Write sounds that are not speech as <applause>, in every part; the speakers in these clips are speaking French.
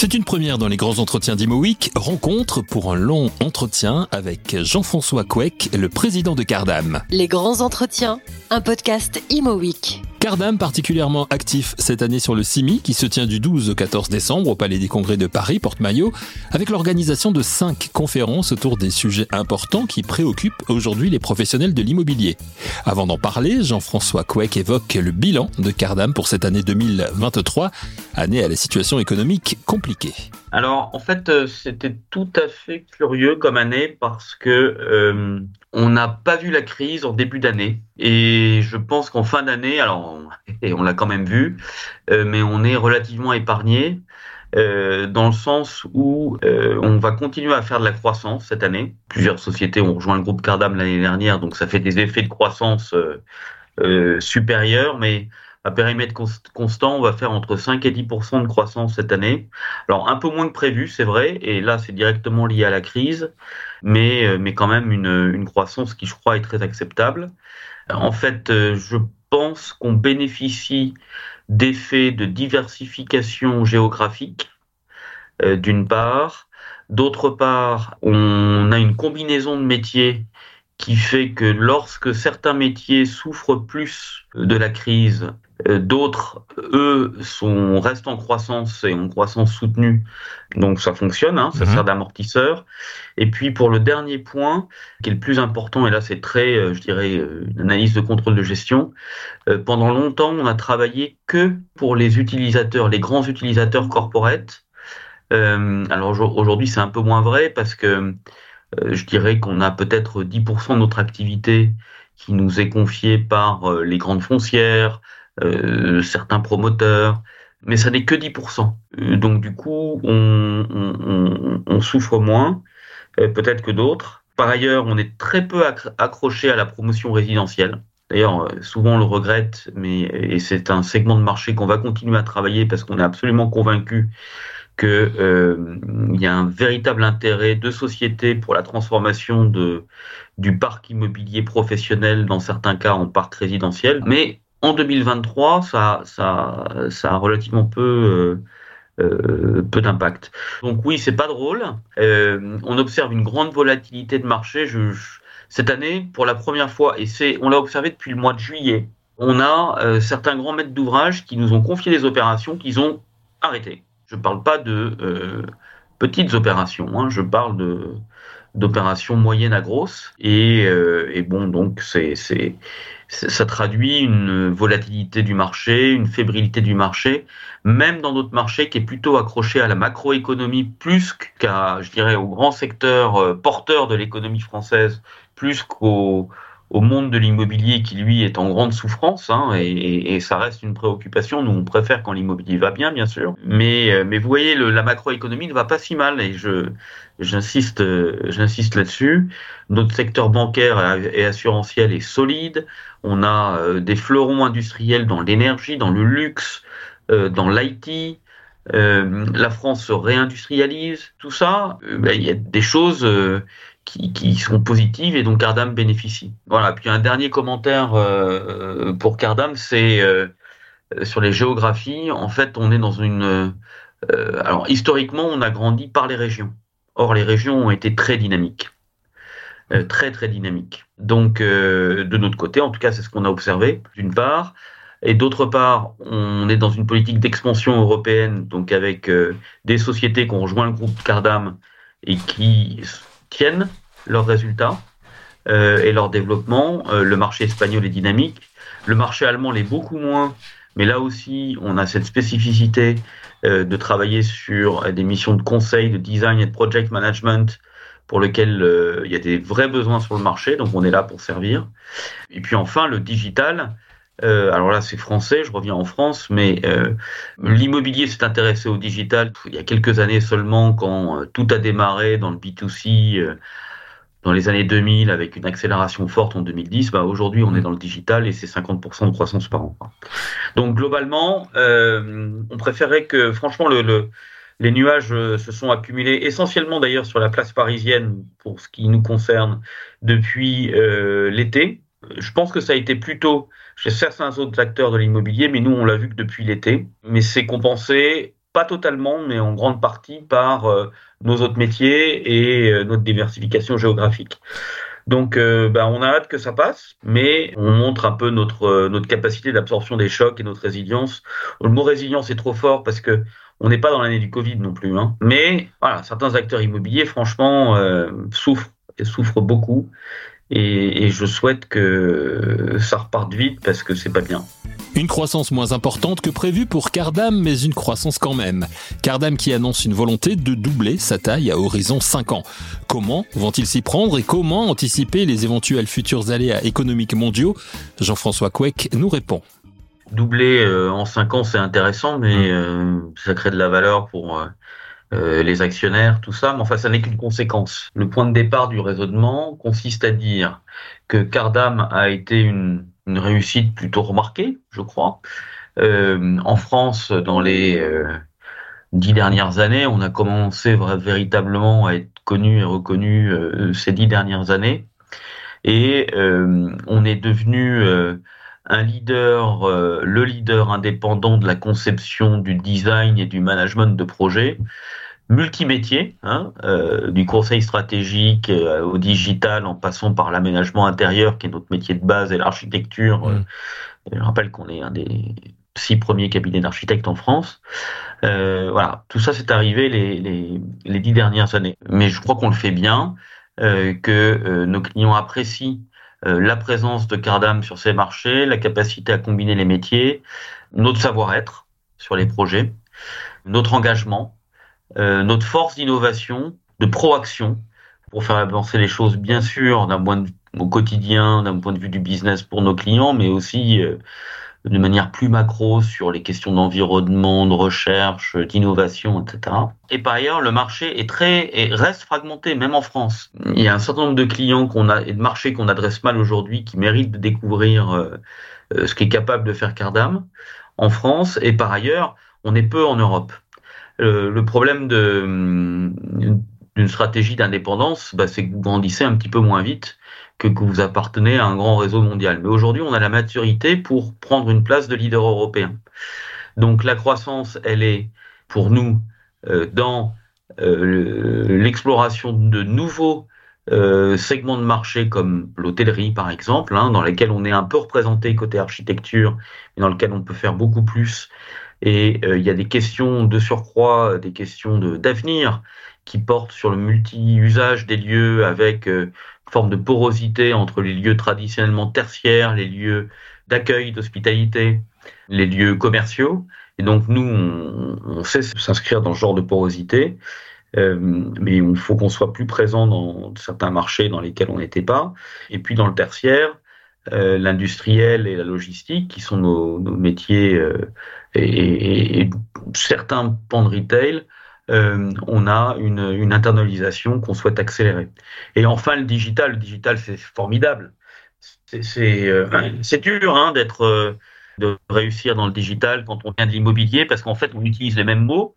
C'est une première dans les grands entretiens d'Imo Week, rencontre pour un long entretien avec Jean-François Couec, le président de Cardam. Les grands entretiens, un podcast Imo Week. Cardam particulièrement actif cette année sur le CIMI qui se tient du 12 au 14 décembre au Palais des Congrès de Paris, Porte-Maillot, avec l'organisation de cinq conférences autour des sujets importants qui préoccupent aujourd'hui les professionnels de l'immobilier. Avant d'en parler, Jean-François Couec évoque le bilan de Cardam pour cette année 2023, année à la situation économique compliquée. Alors, en fait, euh, c'était tout à fait curieux comme année parce que euh, on n'a pas vu la crise en début d'année et je pense qu'en fin d'année, alors on <laughs> l'a quand même vu, euh, mais on est relativement épargné. dans le sens où on va continuer à faire de la croissance cette année. Plusieurs sociétés ont rejoint le groupe Cardam l'année dernière, donc ça fait des effets de croissance supérieurs, mais à périmètre constant, on va faire entre 5 et 10% de croissance cette année. Alors un peu moins que prévu, c'est vrai, et là c'est directement lié à la crise, mais, euh, mais quand même une, une croissance qui je crois est très acceptable. En fait, euh, je pense qu'on bénéficie d'effets de diversification géographique, euh, d'une part. D'autre part, on a une combinaison de métiers qui fait que lorsque certains métiers souffrent plus de la crise, d'autres, eux, sont, restent en croissance et en croissance soutenue. Donc ça fonctionne, hein, ça mhm. sert d'amortisseur. Et puis pour le dernier point, qui est le plus important, et là c'est très, euh, je dirais, euh, une analyse de contrôle de gestion, pendant longtemps on a travaillé que pour les utilisateurs, les grands utilisateurs corporate. alors aujourd'hui c'est un peu moins vrai parce que je dirais qu'on a peut-être 10% de notre activité qui nous est confiée par les grandes foncières, euh, certains promoteurs, mais ça n'est que 10%. Euh, donc du coup, on, souffre moins, euh, peut-être que d'autres. Par ailleurs, on est très peu accroché à la promotion résidentielle. D'ailleurs, souvent on le regrette, mais c'est un segment de marché qu'on va continuer à travailler parce qu'on est absolument convaincu qu'il y a un véritable intérêt de société pour la transformation du parc immobilier professionnel, dans certains cas en parc résidentiel. Mais en 2023, ça, a relativement peu, euh, euh, peu d'impact. Donc oui, c'est pas drôle. Euh, on observe une grande volatilité de marché. Cette année, pour la première fois, et c'est, on l'a observé depuis le mois de juillet, on a certains grands maîtres d'ouvrage qui nous ont confié des opérations qu'ils ont arrêtées. Je ne parle pas de petites opérations, hein, je parle de d'opérations moyennes à grosses. Et, et bon, donc c'est ça traduit une volatilité du marché, une fébrilité du marché, même dans d'autres marchés qui est plutôt accroché à la macroéconomie plus qu'à, je dirais, au grand secteur euh, porteur de l'économie française, plus qu'au au monde de l'immobilier qui lui est en grande souffrance, hein, et, et, ça reste une préoccupation. Nous, on préfère quand l'immobilier va bien, bien sûr. Mais, euh, mais vous voyez, le, la macroéconomie ne va pas si mal, et je j'insiste, euh, j'insiste là-dessus. Notre secteur bancaire et assurantiel est solide. On a euh, des fleurons industriels dans l'énergie, dans le luxe, dans l'IT. la France se réindustrialise. Tout ça, ben, il y a des choses qui, sont positives et dont Cardam bénéficie. Voilà. Puis un dernier commentaire euh, pour Cardam, c'est euh, sur les géographies. En fait, on est dans une. Euh, alors historiquement, on a grandi par les régions. Or, les régions ont été très dynamiques, très très dynamiques. Donc, de notre côté, en tout cas, c'est ce qu'on a observé d'une part. Et d'autre part, on est dans une politique d'expansion européenne, donc avec des sociétés qui ont rejoint le groupe Cardam et qui tiennent leurs résultats euh, et leur développement. Euh, le marché espagnol est dynamique, le marché allemand l'est beaucoup moins, mais là aussi, on a cette spécificité euh, de travailler sur des missions de conseil, de design et de project management pour lequel il y a des vrais besoins sur le marché, donc on est là pour servir. Et puis enfin, le digital, euh, alors là, c'est français, je reviens en France, mais euh, l'immobilier s'est intéressé au digital il y a quelques années seulement, quand euh, tout a démarré dans le B2C euh, dans les années 2000 avec une accélération forte en 2010. Bah, Aujourd'hui, on est dans le digital et c'est 50% de croissance par an. Donc globalement, on préférait que, franchement, le, le les nuages se sont accumulés essentiellement d'ailleurs sur la place parisienne pour ce qui nous concerne depuis l'été Je pense que ça a été plutôt chez certains autres acteurs de l'immobilier, mais nous, on l'a vu que depuis l'été. Mais c'est compensé, pas totalement, mais en grande partie par euh, nos autres métiers et euh, notre diversification géographique. Donc, euh, bah, on a hâte que ça passe, mais on montre un peu notre notre capacité d'absorption des chocs et notre résilience. Le mot résilience est trop fort parce que on n'est pas dans l'année du Covid non plus, hein. Mais voilà, certains acteurs immobiliers, franchement, souffrent et souffrent beaucoup. Et, je souhaite que ça reparte vite parce que c'est pas bien. Une croissance moins importante que prévu pour Cardam, mais une croissance quand même. Cardam qui annonce une volonté de doubler sa taille à horizon 5 ans. Comment vont-ils s'y prendre et comment anticiper les éventuels futurs aléas économiques mondiaux? Jean-François Couec nous répond. Doubler euh, en 5 ans, c'est intéressant, mais mmh. euh, ça crée de la valeur pour euh, les actionnaires, tout ça, mais enfin, ça n'est qu'une conséquence. Le point de départ du raisonnement consiste à dire que Cardam a été une, une réussite plutôt remarquée, je crois. Euh, en France, dans les euh, dix dernières années, on a commencé véritablement à être connu et reconnu euh, ces dix dernières années, et on est devenu un leader, le leader indépendant de la conception, du design et du management de projets multimétier, hein, euh, du conseil stratégique euh, au digital en passant par l'aménagement intérieur qui est notre métier de base et l'architecture. Mm. Euh, je rappelle qu'on est un des six premiers cabinets d'architectes en France. voilà, tout ça c'est arrivé les, les, les, dix dernières années. Mais je crois qu'on le fait bien, que nos clients apprécient la présence de Cardam sur ces marchés, la capacité à combiner les métiers, notre savoir-être sur les projets, notre engagement euh, notre force d'innovation, de proaction, pour faire avancer les choses, bien sûr, d'un point de au quotidien, d'un point de vue du business pour nos clients, mais aussi euh, de manière plus macro sur les questions d'environnement, de recherche, d'innovation, etc. Et par ailleurs, le marché est très et reste fragmenté, même en France. Il y a un certain nombre de clients qu'on a et de marchés qu'on adresse mal aujourd'hui qui méritent de découvrir euh, ce qu'est capable de faire Cardam en France. Et par ailleurs, on est peu en Europe. Euh, le problème de d'une stratégie d'indépendance, bah, c'est que vous grandissez un petit peu moins vite que, que vous appartenez à un grand réseau mondial. Mais aujourd'hui, on a la maturité pour prendre une place de leader européen. Donc la croissance, elle est pour nous euh, dans euh, l'exploration de nouveaux euh, segments de marché comme l'hôtellerie par exemple, hein, dans lesquels on est un peu représenté côté architecture, mais dans lequel on peut faire beaucoup plus et il y a des questions de surcroît, des questions d'avenir qui portent sur le multi-usage des lieux avec euh, une forme de porosité entre les lieux traditionnellement tertiaires, les lieux d'accueil, d'hospitalité, les lieux commerciaux. Et donc nous, on, sait s'inscrire dans ce genre de porosité. Euh, mais il faut qu'on soit plus présent dans certains marchés dans lesquels on n'était pas. Et puis dans le tertiaire, euh, l'industriel et la logistique, qui sont nos, métiers euh, et, certains pans de retail, euh, on a une, internalisation qu'on souhaite accélérer. Et enfin, le digital. Le digital, c'est formidable. C'est euh, dur hein, d'être euh, de réussir dans le digital quand on vient de l'immobilier parce qu'en fait, on utilise les mêmes mots,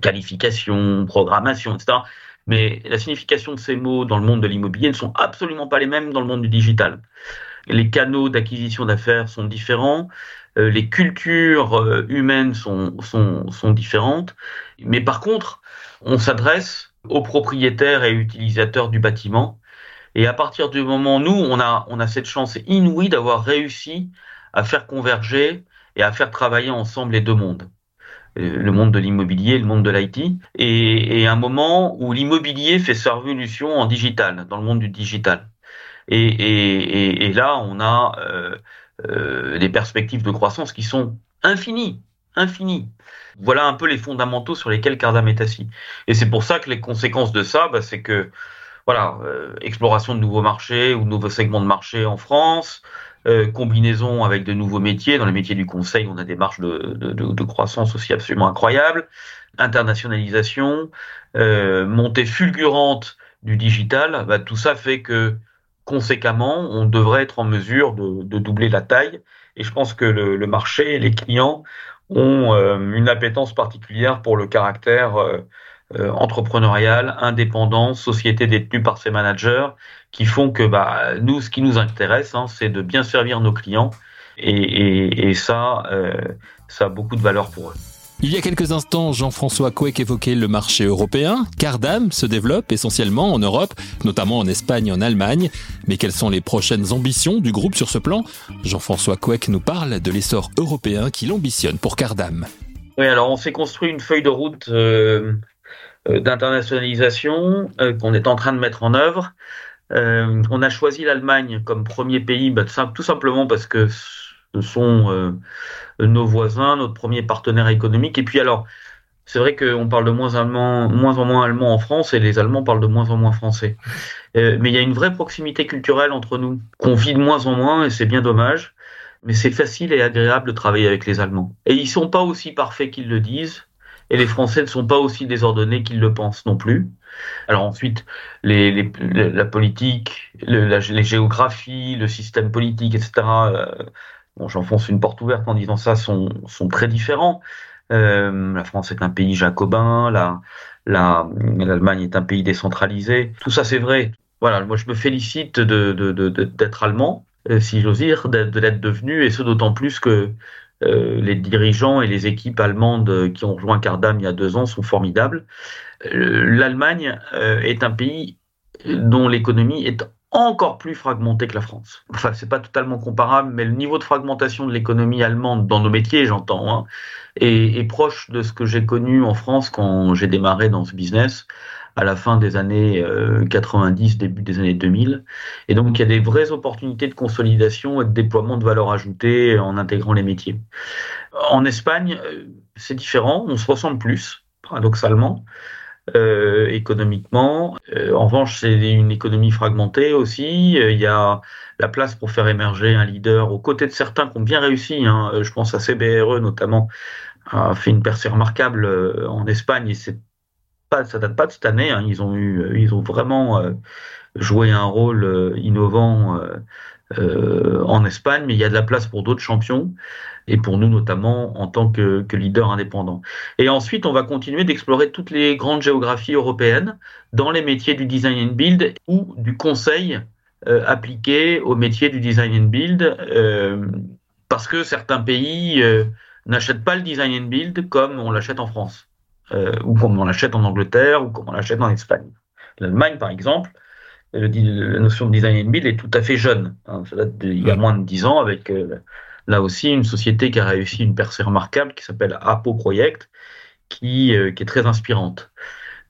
qualification, programmation, etc. Mais la signification de ces mots dans le monde de l'immobilier ne sont absolument pas les mêmes dans le monde du digital. Les canaux d'acquisition d'affaires sont différents. Euh, les cultures euh, humaines sont, sont, sont différentes, mais par contre, on s'adresse aux propriétaires et utilisateurs du bâtiment. Et à partir du moment, nous, on a, on a cette chance inouïe d'avoir réussi à faire converger et à faire travailler ensemble les deux mondes euh, le monde de l'immobilier, le monde de l'IT, et, et, un moment où l'immobilier fait sa révolution en digital, dans le monde du digital. Et, et, et là, on a euh, des perspectives de croissance qui sont infinies, infinies. Voilà un peu les fondamentaux sur lesquels Cardam est assis. Et c'est pour ça que les conséquences de ça, bah, c'est que voilà, euh, exploration de nouveaux marchés ou de nouveaux segments de marché en France, euh, combinaison avec de nouveaux métiers. Dans les métiers du conseil, on a des marges de, de, de, de croissance aussi absolument incroyables. Internationalisation, euh, montée fulgurante du digital, bah, tout ça fait que conséquemment, on devrait être en mesure de, doubler la taille. Et je pense que le, marché, les clients ont euh, une appétence particulière pour le caractère euh, euh, entrepreneurial, indépendant, société détenue par ses managers, qui font que bah, nous, ce qui nous intéresse, hein, c'est de bien servir nos clients, et, et, et ça, ça a beaucoup de valeur pour eux. Il y a quelques instants, Jean-François Couec évoquait le marché européen. Cardam se développe essentiellement en Europe, notamment en Espagne et en Allemagne. Mais quelles sont les prochaines ambitions du groupe sur ce plan? Jean-François Couec nous parle de l'essor européen qu'il ambitionne pour Cardam. Oui, alors on s'est construit une feuille de route euh, euh d'internationalisation euh, qu'on est en train de mettre en œuvre. On a choisi l'Allemagne comme premier pays, bah, tout simplement parce que sont euh, nos voisins, notre premier partenaire économique. Et puis alors, c'est vrai qu'on parle de moins, en moins allemand en France et les Allemands parlent de moins en moins français. Euh, mais il y a une vraie proximité culturelle entre nous, qu'on vit de moins en moins et c'est bien dommage. Mais c'est facile et agréable de travailler avec les Allemands. Et ils sont pas aussi parfaits qu'ils le disent. Et les Français ne sont pas aussi désordonnés qu'ils le pensent non plus. Alors ensuite, la politique, les géographies, le système politique, etc. bon, j'enfonce une porte ouverte en disant ça, sont, sont très différents. Euh, la France est un pays jacobin, la, la, l'Allemagne est un pays décentralisé. Tout ça, c'est vrai. Voilà, moi, je me félicite de, de, d'être allemand, euh, si j'ose dire, de, l'être devenu, et ce d'autant plus que euh, les dirigeants et les équipes allemandes qui ont rejoint Cardam il y a deux ans sont formidables. Euh, L'Allemagne euh, est un pays dont l'économie est encore plus fragmentée que la France. Enfin, c'est pas totalement comparable, mais le niveau de fragmentation de l'économie allemande dans nos métiers, j'entends, hein, est, est, proche de ce que j'ai connu en France quand j'ai démarré dans ce business à la fin des années euh, 90, début des années 2000. Et donc, il y a des vraies opportunités de consolidation et de déploiement de valeur ajoutée en intégrant les métiers. En Espagne, c'est différent, on se ressemble plus, paradoxalement euh, économiquement. Euh, en revanche, c'est une économie fragmentée aussi. Euh, il y a la place pour faire émerger un leader aux côtés de certains qui ont bien réussi. Hein. Je pense à CBRE notamment, a fait une percée remarquable euh, en Espagne et c'est pas, ça date pas de cette année. Hein. Ils ont eu, ils ont vraiment euh, joué un rôle euh, innovant en Espagne, mais il y a de la place pour d'autres champions et pour nous notamment en tant que, que, leader indépendant. Et ensuite, on va continuer d'explorer toutes les grandes géographies européennes dans les métiers du design and build ou du conseil euh, appliqué au métier du design and build, euh, parce que certains pays euh, n'achètent pas le design and build comme on l'achète en France, euh, ou comme on l'achète en Angleterre, ou comme on l'achète en Espagne. L'Allemagne, par exemple, le, la notion de design and build est tout à fait jeune. Hein, ça date d'il y a moins de dix ans avec euh, là aussi une société qui a réussi une percée remarquable qui s'appelle Apo Project, qui, euh, qui est très inspirante.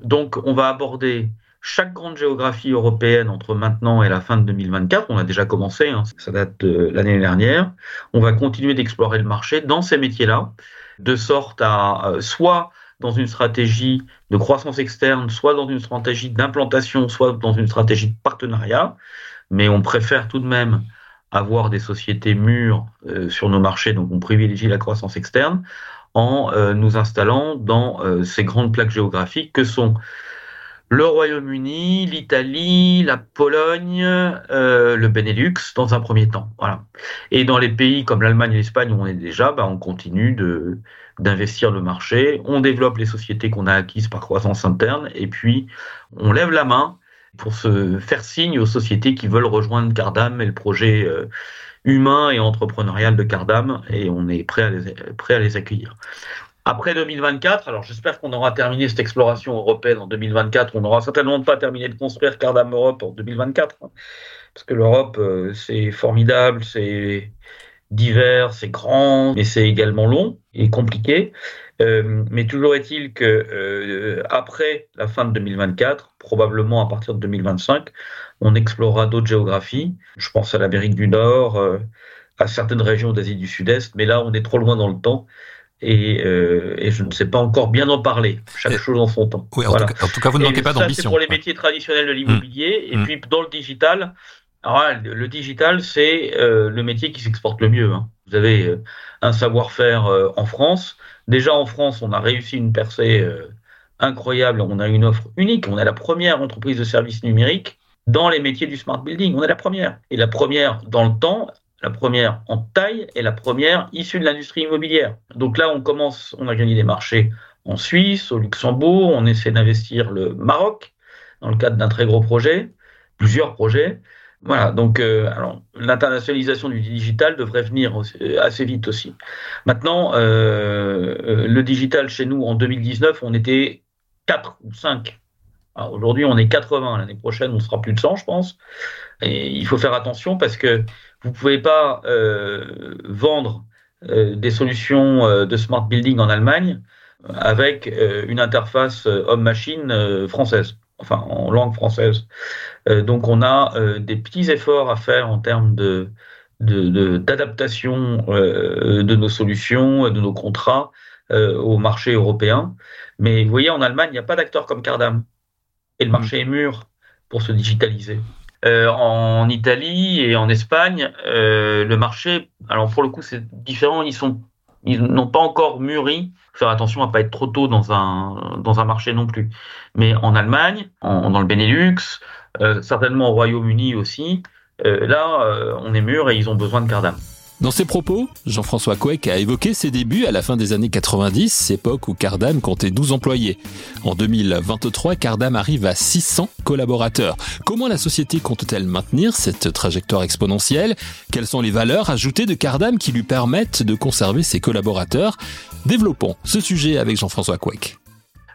Donc on va aborder chaque grande géographie européenne entre maintenant et la fin de 2024. On a déjà commencé, hein, ça date de l'année dernière. On va continuer d'explorer le marché dans ces métiers-là, de sorte à euh, soit dans une stratégie de croissance externe, soit dans une stratégie d'implantation, soit dans une stratégie de partenariat. Mais on préfère tout de même avoir des sociétés mûres euh, sur nos marchés, donc on privilégie la croissance externe en euh, nous installant dans euh, ces grandes plaques géographiques que sont le Royaume-Uni, l'Italie, la Pologne, le Benelux dans un premier temps. Voilà. Et dans les pays comme l'Allemagne et l'Espagne où on est déjà, bah, on continue de d'investir le marché, on développe les sociétés qu'on a acquises par croissance interne et puis on lève la main pour se faire signe aux sociétés qui veulent rejoindre Cardam et le projet euh, humain et entrepreneurial de Cardam et on est prêt à les, prêt à les accueillir. Après 2024, alors j'espère qu'on aura terminé cette exploration européenne en 2024. On n'aura certainement pas terminé de construire Cardam Europe en 2024, hein, parce que l'Europe, euh, c'est formidable, c'est divers, c'est grand, mais c'est également long et compliqué. Euh, mais toujours est-il que euh, après la fin de 2024, probablement à partir de 2025, on explorera d'autres géographies. Je pense à l'Amérique du Nord, euh, à certaines régions d'Asie du Sud-Est, mais là on est trop loin dans le temps. Et, euh, et, je ne sais pas encore bien en parler. Chaque chose en son temps. Oui, en, voilà. tout, cas, en tout, cas, vous ne manquez pas d'ambition. C'est pour les métiers traditionnels de l'immobilier. Mmh. Et mmh. puis dans le digital, alors, le digital, c'est euh, le métier qui s'exporte le mieux. Hein. Vous avez euh, un savoir-faire euh, en France. Déjà en France, on a réussi une percée incroyable. On a une offre unique. On est la première entreprise de services numériques dans les métiers du smart building. On est la première. Et la première dans le temps, la première en taille et la première issue de l'industrie immobilière. Donc là, on commence, on a gagné des marchés en Suisse, au Luxembourg, on essaie d'investir le Maroc dans le cadre d'un très gros projet, plusieurs projets. Voilà, donc euh, l'internationalisation du digital devrait venir assez vite aussi. Maintenant, euh, le digital chez nous en 2019, on était 4 ou 5. Aujourd'hui, on est 80. L'année prochaine, on sera plus de 100, je pense. Et il faut faire attention parce que vous ne pouvez pas euh, vendre euh, des solutions euh, de smart building en Allemagne avec une interface homme-machine française, enfin en langue française. donc on a des petits efforts à faire en termes de d'adaptation de, de, nos solutions, de nos contrats au marché européen. Mais vous voyez, en Allemagne, il n'y a pas d'acteurs comme Cardam. Et le marché est mûr pour se digitaliser. Euh, en Italie et en Espagne, euh, le marché, alors pour le coup c'est différent, ils sont, ils n'ont pas encore mûri. Faire attention à pas être trop tôt dans un dans un marché non plus. Mais en Allemagne, en, dans le Benelux, euh, certainement au Royaume-Uni aussi, euh, là euh, on est mûr et ils ont besoin de Cardam. Dans ses propos, Jean-François Couec a évoqué ses débuts à la fin des années 90, époque où Cardam comptait 12 employés. En 2023, Cardam arrive à 600 collaborateurs. Comment la société compte-t-elle maintenir cette trajectoire exponentielle? Quelles sont les valeurs ajoutées de Cardam qui lui permettent de conserver ses collaborateurs? Développons ce sujet avec Jean-François Couec.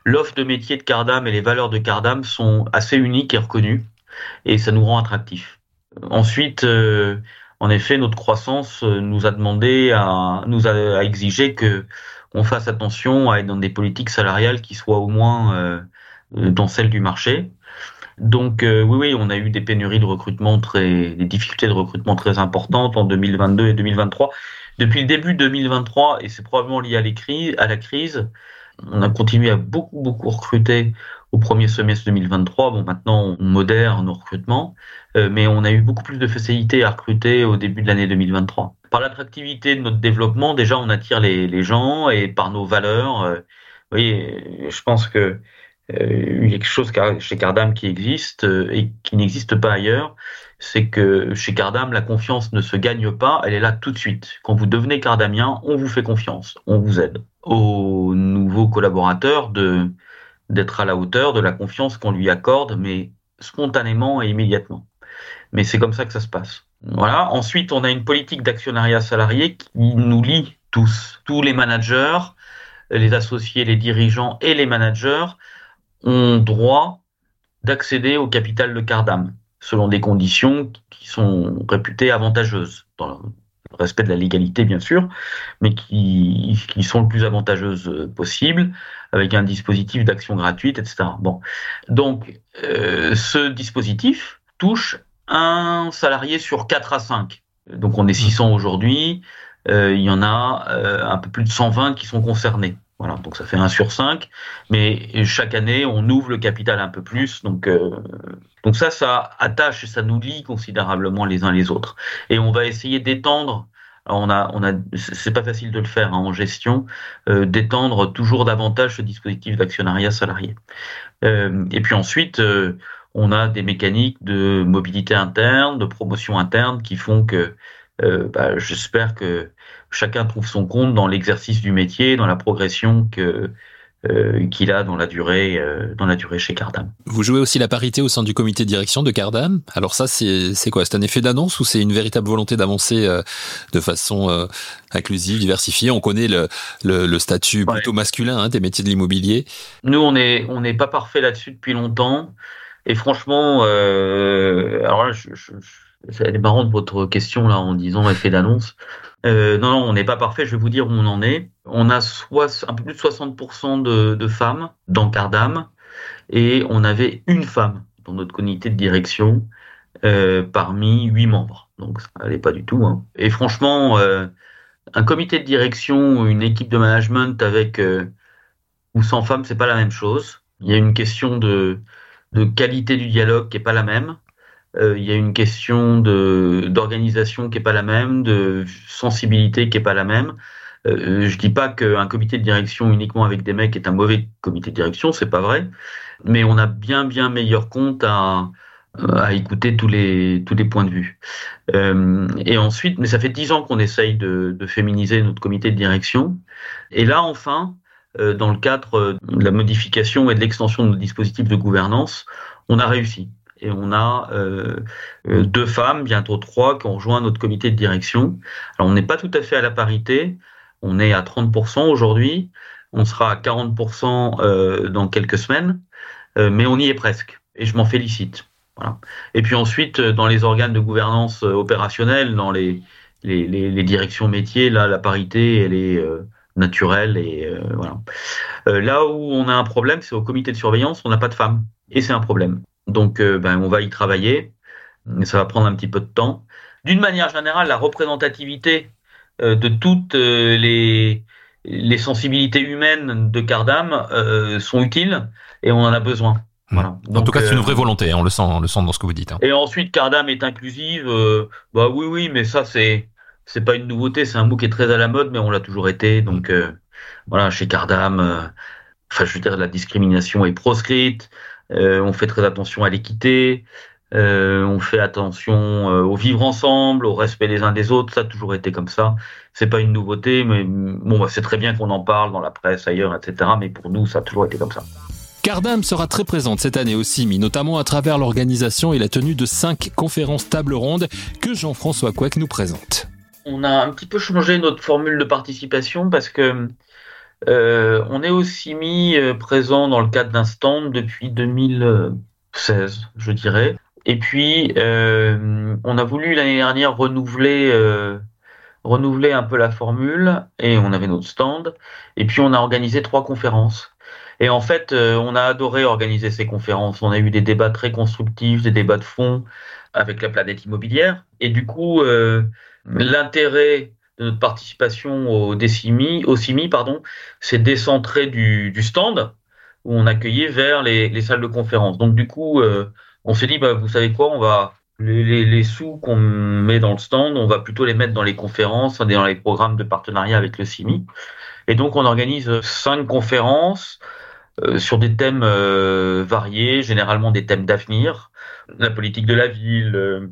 L'offre de métier de Cardam et les valeurs de Cardam sont assez uniques et reconnues, et ça nous rend attractifs. Ensuite, euh, en effet, notre croissance euh, nous a demandé à, nous a, exigé que on fasse attention à être dans des politiques salariales qui soient au moins euh, dans celles du marché. Donc euh, oui, oui, on a eu des pénuries de recrutement très, des difficultés de recrutement très importantes en 2022 et 2023. Depuis le début de 2023, et c'est probablement lié à, à la crise, on a continué à beaucoup, beaucoup recruter au premier semestre 2023. Bon, maintenant, on modère nos recrutements, euh, mais on a eu beaucoup plus de facilité à recruter au début de l'année 2023. Par l'attractivité de notre développement, déjà, on attire les, gens et par nos valeurs. Euh, oui, je pense que euh, il y a quelque chose chez Cardam qui existe euh, et qui n'existe pas ailleurs, c'est que chez Cardam, la confiance ne se gagne pas, elle est là tout de suite. Quand vous devenez cardamien, on vous fait confiance, on vous aide. Aux nouveaux collaborateurs de d'être à la hauteur de la confiance qu'on lui accorde, mais spontanément et immédiatement. Mais c'est comme ça que ça se passe. Voilà. Ensuite, on a une politique d'actionnariat salarié qui nous lie tous, tous les managers, les associés, les dirigeants et les managers ont droit d'accéder au capital de Cardam selon des conditions qui sont réputées avantageuses, dans le respect de la légalité bien sûr, mais qui, qui sont le plus avantageuses possible, avec un dispositif d'action gratuite, etc. Bon, donc euh, ce dispositif touche un salarié sur 4 à 5. Donc on est 600 aujourd'hui, euh, il y en a euh, un peu plus de 120 qui sont concernés. Voilà, donc ça fait 1 sur 5, mais chaque année, on ouvre le capital un peu plus. Donc, euh, donc ça, ça attache et ça nous lie considérablement les uns les autres. Et on va essayer d'étendre. On a, on a, c'est pas facile de le faire hein, en gestion, euh, d'étendre toujours davantage ce dispositif d'actionnariat salarié. Euh, et puis ensuite, on a des mécaniques de mobilité interne, de promotion interne qui font que, bah, j'espère que chacun trouve son compte dans l'exercice du métier, dans la progression que euh, qu'il a dans la durée euh, dans la durée chez Cardam. Vous jouez aussi la parité au sein du comité de direction de Cardam. Alors ça c'est quoi? C'est un effet d'annonce ou c'est une véritable volonté d'avancer euh, de façon inclusive, diversifiée? On connaît le, le, le statut ouais. plutôt masculin hein, des métiers de l'immobilier. Nous on est on n'est pas parfait là-dessus depuis longtemps et franchement alors là je, je, je c'est marrant de votre question là en disant effet d'annonce. Euh, non, non, on n'est pas parfait. Je vais vous dire où on en est. On a un peu plus de 60% de, femmes dans Cardam et on avait une femme dans notre comité de direction euh, parmi huit membres. Donc ça n'allait pas du tout. Hein. Et franchement, euh, un comité de direction ou une équipe de management avec euh, ou sans femmes, c'est pas la même chose. Il y a une question de, de qualité du dialogue qui est pas la même il y a une question d'organisation qui est pas la même, de sensibilité qui est pas la même. Euh, je dis pas qu'un comité de direction uniquement avec des mecs est un mauvais comité de direction, c'est pas vrai, mais on a bien bien meilleur compte à à écouter tous les tous les points de vue. Euh, et ensuite, mais ça fait dix ans qu'on essaye de, de féminiser notre comité de direction. Et là, enfin, dans le cadre de la modification et de l'extension de nos dispositifs de gouvernance, on a réussi. Et on a deux femmes, bientôt trois, qui ont rejoint notre comité de direction. Alors on n'est pas tout à fait à la parité, on est à 30% aujourd'hui, on sera à 40% dans quelques semaines, mais on y est presque. Et je m'en félicite. Et puis ensuite, euh, dans les organes de gouvernance euh, opérationnelle, dans les, les, directions métiers, là, la parité, elle est euh, naturelle. Et voilà. là où on a un problème, c'est au comité de surveillance, on n'a pas de femmes. Et c'est un problème. Donc, ben, on va y travailler. Ça va prendre un petit peu de temps. D'une manière générale, la représentativité de toutes les, les sensibilités humaines de Cardam sont utiles et on en a besoin. Voilà. en tout cas, c'est une vraie euh, volonté, hein, on le sent, on le sent dans ce que vous dites. Hein. Et ensuite, Cardam est inclusive. Euh, bah oui, oui, mais ça c'est c'est pas une nouveauté, c'est un mot qui est très à la mode, mais on l'a toujours été. Donc euh, voilà, chez Cardam, enfin je veux dire, la discrimination est proscrite. On fait très attention à l'équité. on fait attention au vivre ensemble, au respect des uns des autres. Ça a toujours été comme ça. C'est pas une nouveauté, mais bon, bah, c'est très bien qu'on en parle dans la presse ailleurs, etc. Mais pour nous, ça a toujours été comme ça. Cardam sera très présente cette année au CIMI, notamment à travers l'organisation et la tenue de cinq conférences table ronde que Jean-François Couec nous présente. On a un petit peu changé notre formule de participation parce que euh, on est au CIMI euh, présent dans le cadre d'un stand depuis 2016, je dirais. Et puis, euh, on a voulu l'année dernière renouveler, renouveler un peu la formule et on avait notre stand. Et puis, on a organisé trois conférences. Et en fait, euh, on a adoré organiser ces conférences. On a eu des débats très constructifs, des débats de fond avec la planète immobilière. Et du coup, euh, l'intérêt notre participation au DCIMI, au CIMI, pardon, c'est décentrer du, stand où on accueillait vers les, les, salles de conférence. Donc du coup, euh, on s'est dit, bah, vous savez quoi, on va les, sous qu'on met dans le stand, on va plutôt les mettre dans les conférences, dans les programmes de partenariat avec le CIMI. Et donc, on organise cinq conférences euh, sur des thèmes euh, variés, généralement des thèmes d'avenir, la politique de la ville,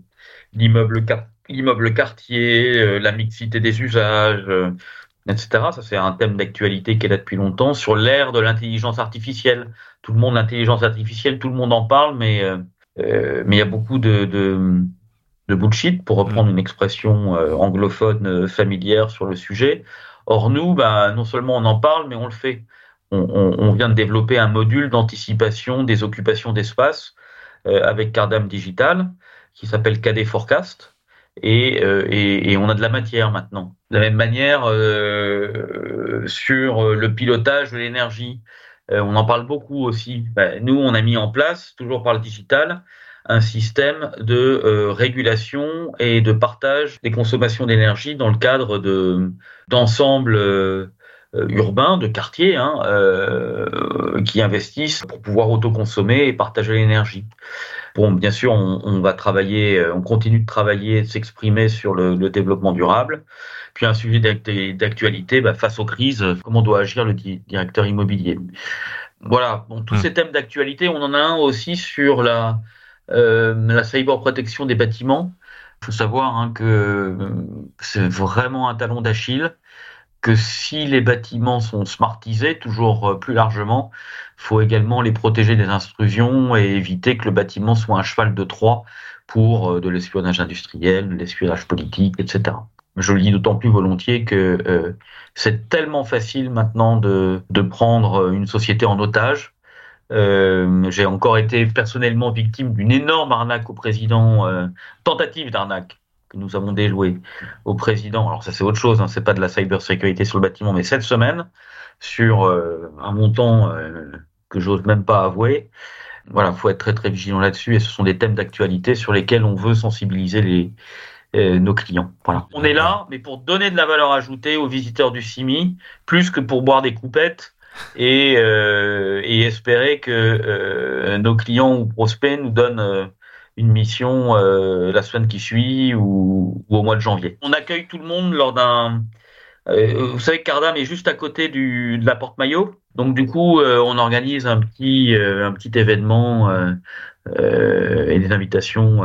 l'immeuble l'immeuble quartier, la mixité des usages, etc. Ça, c'est un thème d'actualité qui est là depuis longtemps. Sur l'ère de l'intelligence artificielle, tout le monde, l'intelligence artificielle, tout le monde en parle, mais mais il y a beaucoup de, de, de bullshit, pour reprendre mm. une expression anglophone familière sur le sujet. Or, nous, bah, non seulement on en parle, mais on le fait on, vient de développer un module d'anticipation des occupations d'espace euh, avec Cardam Digital qui s'appelle KD Forecast. Euh, et, on a de la matière maintenant. De la même manière, euh, sur le pilotage de l'énergie, on en parle beaucoup aussi. Ben, nous, on a mis en place, toujours par le digital, un système de régulation et de partage des consommations d'énergie dans le cadre de d'ensemble euh, urbains, de quartiers, hein, euh, qui investissent pour pouvoir autoconsommer et partager l'énergie. Bon, bien sûr, on, va travailler, euh, on continue de travailler, de s'exprimer sur le, développement durable. Puis un sujet d'actualité, bah, face aux crises, comment doit agir le directeur immobilier. Voilà, bon, tous hmm. ces thèmes d'actualité, on en a un aussi sur la, euh, la des bâtiments. Il faut savoir hein, que c'est vraiment un talon d'Achille que si les bâtiments sont smartisés, toujours euh, plus largement, il faut également les protéger des intrusions et éviter que le bâtiment soit un cheval de Troie pour euh, de l'espionnage industriel, de l'espionnage politique, etc. Je le dis d'autant plus volontiers que euh, c'est tellement facile maintenant de, prendre une société en otage. J'ai encore été personnellement victime d'une énorme arnaque au président, tentative d'arnaque que nous avons déjoué au président. Alors ça c'est autre chose, hein, c'est pas de la cybersécurité sur le bâtiment, mais cette semaine sur euh, un montant euh, que j'ose même pas avouer. Voilà, faut être très très vigilant là-dessus et ce sont des thèmes d'actualité sur lesquels on veut sensibiliser les euh, nos clients. Voilà. On est là, mais pour donner de la valeur ajoutée aux visiteurs du CIMI, plus que pour boire des coupettes et, et espérer que nos clients ou prospects nous donnent une mission euh, la semaine qui suit ou, au mois de janvier. On accueille tout le monde lors d'un... Euh, vous savez que Cardam est juste à côté du, de la porte maillot. Donc du coup, euh, on organise un petit, un petit événement et des invitations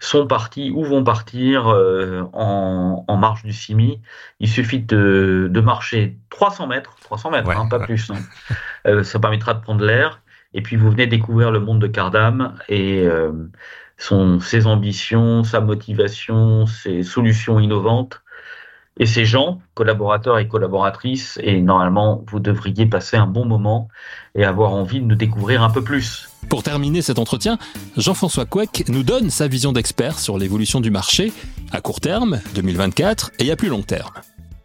sont partis ou vont partir euh, en, en, marche du CIMI. Il suffit de, de marcher 300 mètres, 300 mètres, hein, pas plus. Hein. Euh, ça permettra de prendre l'air. Et puis vous venez découvrir le monde de Cardam et euh, son, ses ambitions, sa motivation, ses solutions innovantes et ces gens, collaborateurs et collaboratrices, et normalement, vous devriez passer un bon moment et avoir envie de nous découvrir un peu plus. Pour terminer cet entretien, Jean-François Couec nous donne sa vision d'expert sur l'évolution du marché à court terme, 2024, et à plus long terme.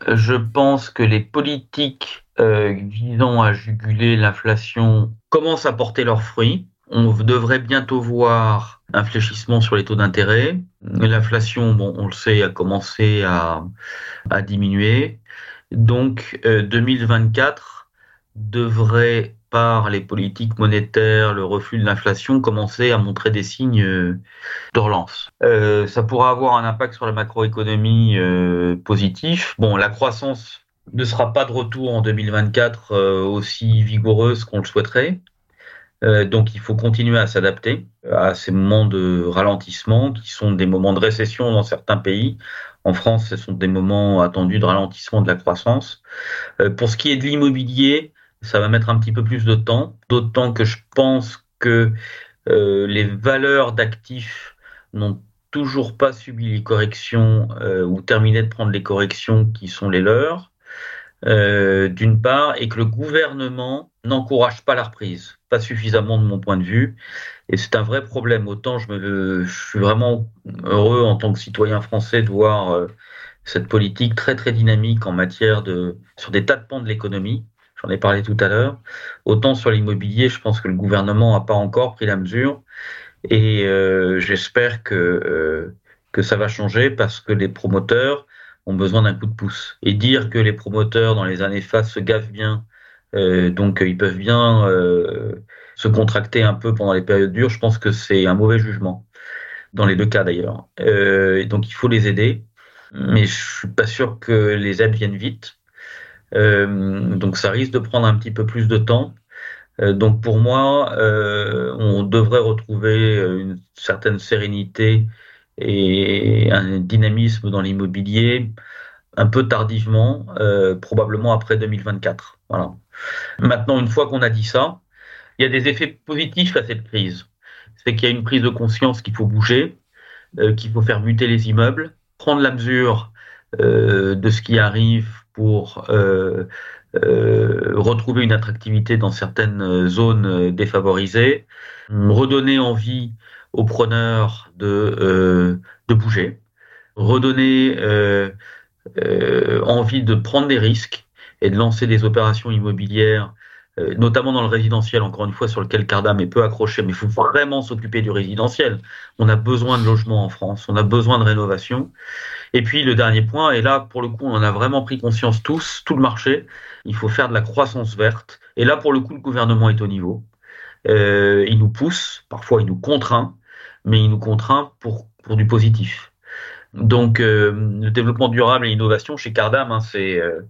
Je pense que les politiques visant à juguler l'inflation commencent à porter leurs fruits. On devrait bientôt voir un fléchissement sur les taux d'intérêt. L'inflation, bon, on le sait, a commencé à, à diminuer. Donc, 2024 euh, devrait, par les politiques monétaires, le reflux de l'inflation, commencer à montrer des signes euh, de relance. Euh, ça pourra avoir un impact sur la macroéconomie euh, positif. Bon, la croissance ne sera pas de retour en 2024 euh, aussi vigoureuse qu'on le souhaiterait. Euh, donc il faut continuer à s'adapter à ces moments de ralentissement qui sont des moments de récession dans certains pays. En France, ce sont des moments attendus de ralentissement de la croissance. Euh, pour ce qui est de l'immobilier, ça va mettre un petit peu plus de temps, d'autant que je pense que euh, les valeurs d'actifs n'ont toujours pas subi les corrections ou terminé de prendre les corrections qui sont les leurs. Euh, d'une part, et que le gouvernement n'encourage pas la reprise, pas suffisamment de mon point de vue. Et c'est un vrai problème. Autant je, me, je suis vraiment heureux en tant que citoyen français de voir euh, cette politique très très dynamique en matière de sur des tas de pans de l'économie. J'en ai parlé tout à l'heure. Autant sur l'immobilier, je pense que le gouvernement n'a pas encore pris la mesure. Et euh, j'espère que euh, que ça va changer parce que les promoteurs ont besoin d'un coup de pouce. Et dire que les promoteurs dans les années face se gavent bien, euh, donc ils peuvent bien euh, se contracter un peu pendant les périodes dures, je pense que c'est un mauvais jugement, dans les deux cas d'ailleurs. Euh, donc il faut les aider, mais je suis pas sûr que les aides viennent vite. Euh, donc ça risque de prendre un petit peu plus de temps. Euh, donc pour moi, euh, on devrait retrouver une certaine sérénité et un dynamisme dans l'immobilier un peu tardivement, euh, probablement après 2024. Voilà. Maintenant, une fois qu'on a dit ça, il y a des effets positifs à cette crise. C'est qu'il y a une prise de conscience qu'il faut bouger, euh, qu'il faut faire muter les immeubles, prendre la mesure euh, de ce qui arrive pour retrouver une attractivité dans certaines zones défavorisées, redonner envie aux preneurs de, euh, de bouger, redonner euh, euh, envie de prendre des risques et de lancer des opérations immobilières, notamment dans le résidentiel, encore une fois, sur lequel Cardam est peu accroché, mais il faut vraiment s'occuper du résidentiel. On a besoin de logements en France, on a besoin de rénovation. Et puis le dernier point, et là, pour le coup, on en a vraiment pris conscience tous, tout le marché, il faut faire de la croissance verte. Et là, pour le coup, le gouvernement est au niveau. Il nous pousse, parfois il nous contraint, mais il nous contraint pour, du positif. Donc, euh, le développement durable et l'innovation chez Cardam, hein, c'est euh,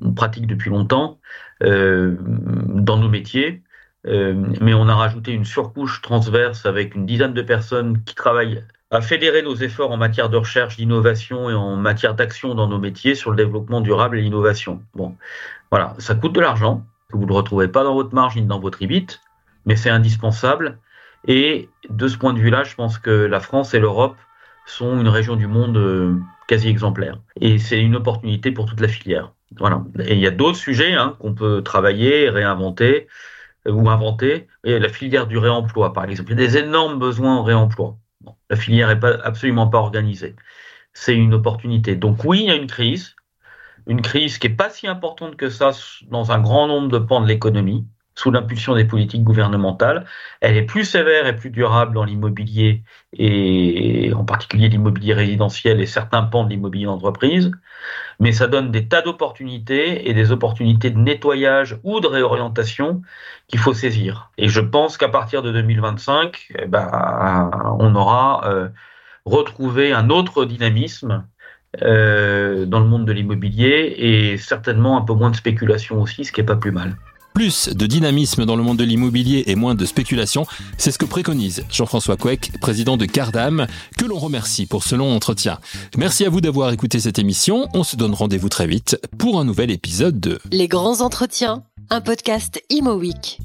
une pratique depuis longtemps euh, dans nos métiers, mais on a rajouté une surcouche transverse avec une dizaine de personnes qui travaillent à fédérer nos efforts en matière de recherche, d'innovation et en matière d'action dans nos métiers sur le développement durable et l'innovation. Bon, voilà, ça coûte de l'argent, que vous ne retrouvez pas dans votre marge ni dans votre EBIT, mais c'est indispensable et de ce point de vue-là, je pense que la France et l'Europe sont une région du monde euh, quasi exemplaire. Et c'est une opportunité pour toute la filière. Voilà. Et il y a d'autres sujets hein, qu'on peut travailler, réinventer euh, ou inventer. Et la filière du réemploi, par exemple. Il y a des énormes besoins en réemploi. La filière n'est pas, absolument pas organisée. C'est une opportunité. Donc oui, il y a une crise. Une crise qui n'est pas si importante que ça dans un grand nombre de pans de l'économie sous l'impulsion des politiques gouvernementales. Elle est plus sévère et plus durable dans l'immobilier et en particulier l'immobilier résidentiel et certains pans de l'immobilier d'entreprise. Mais ça donne des tas d'opportunités et des opportunités de nettoyage ou de réorientation qu'il faut saisir. Et je pense qu'à partir de 2025, eh ben, on aura euh, retrouvé un autre dynamisme euh, dans le monde de l'immobilier et certainement un peu moins de spéculation aussi, ce qui est pas plus mal. Plus de dynamisme dans le monde de l'immobilier et moins de spéculation, c'est ce que préconise Jean-François Couec, président de Cardam, que l'on remercie pour ce long entretien. Merci à vous d'avoir écouté cette émission. On se donne rendez-vous très vite pour un nouvel épisode de Les grands entretiens, un podcast Imo Week.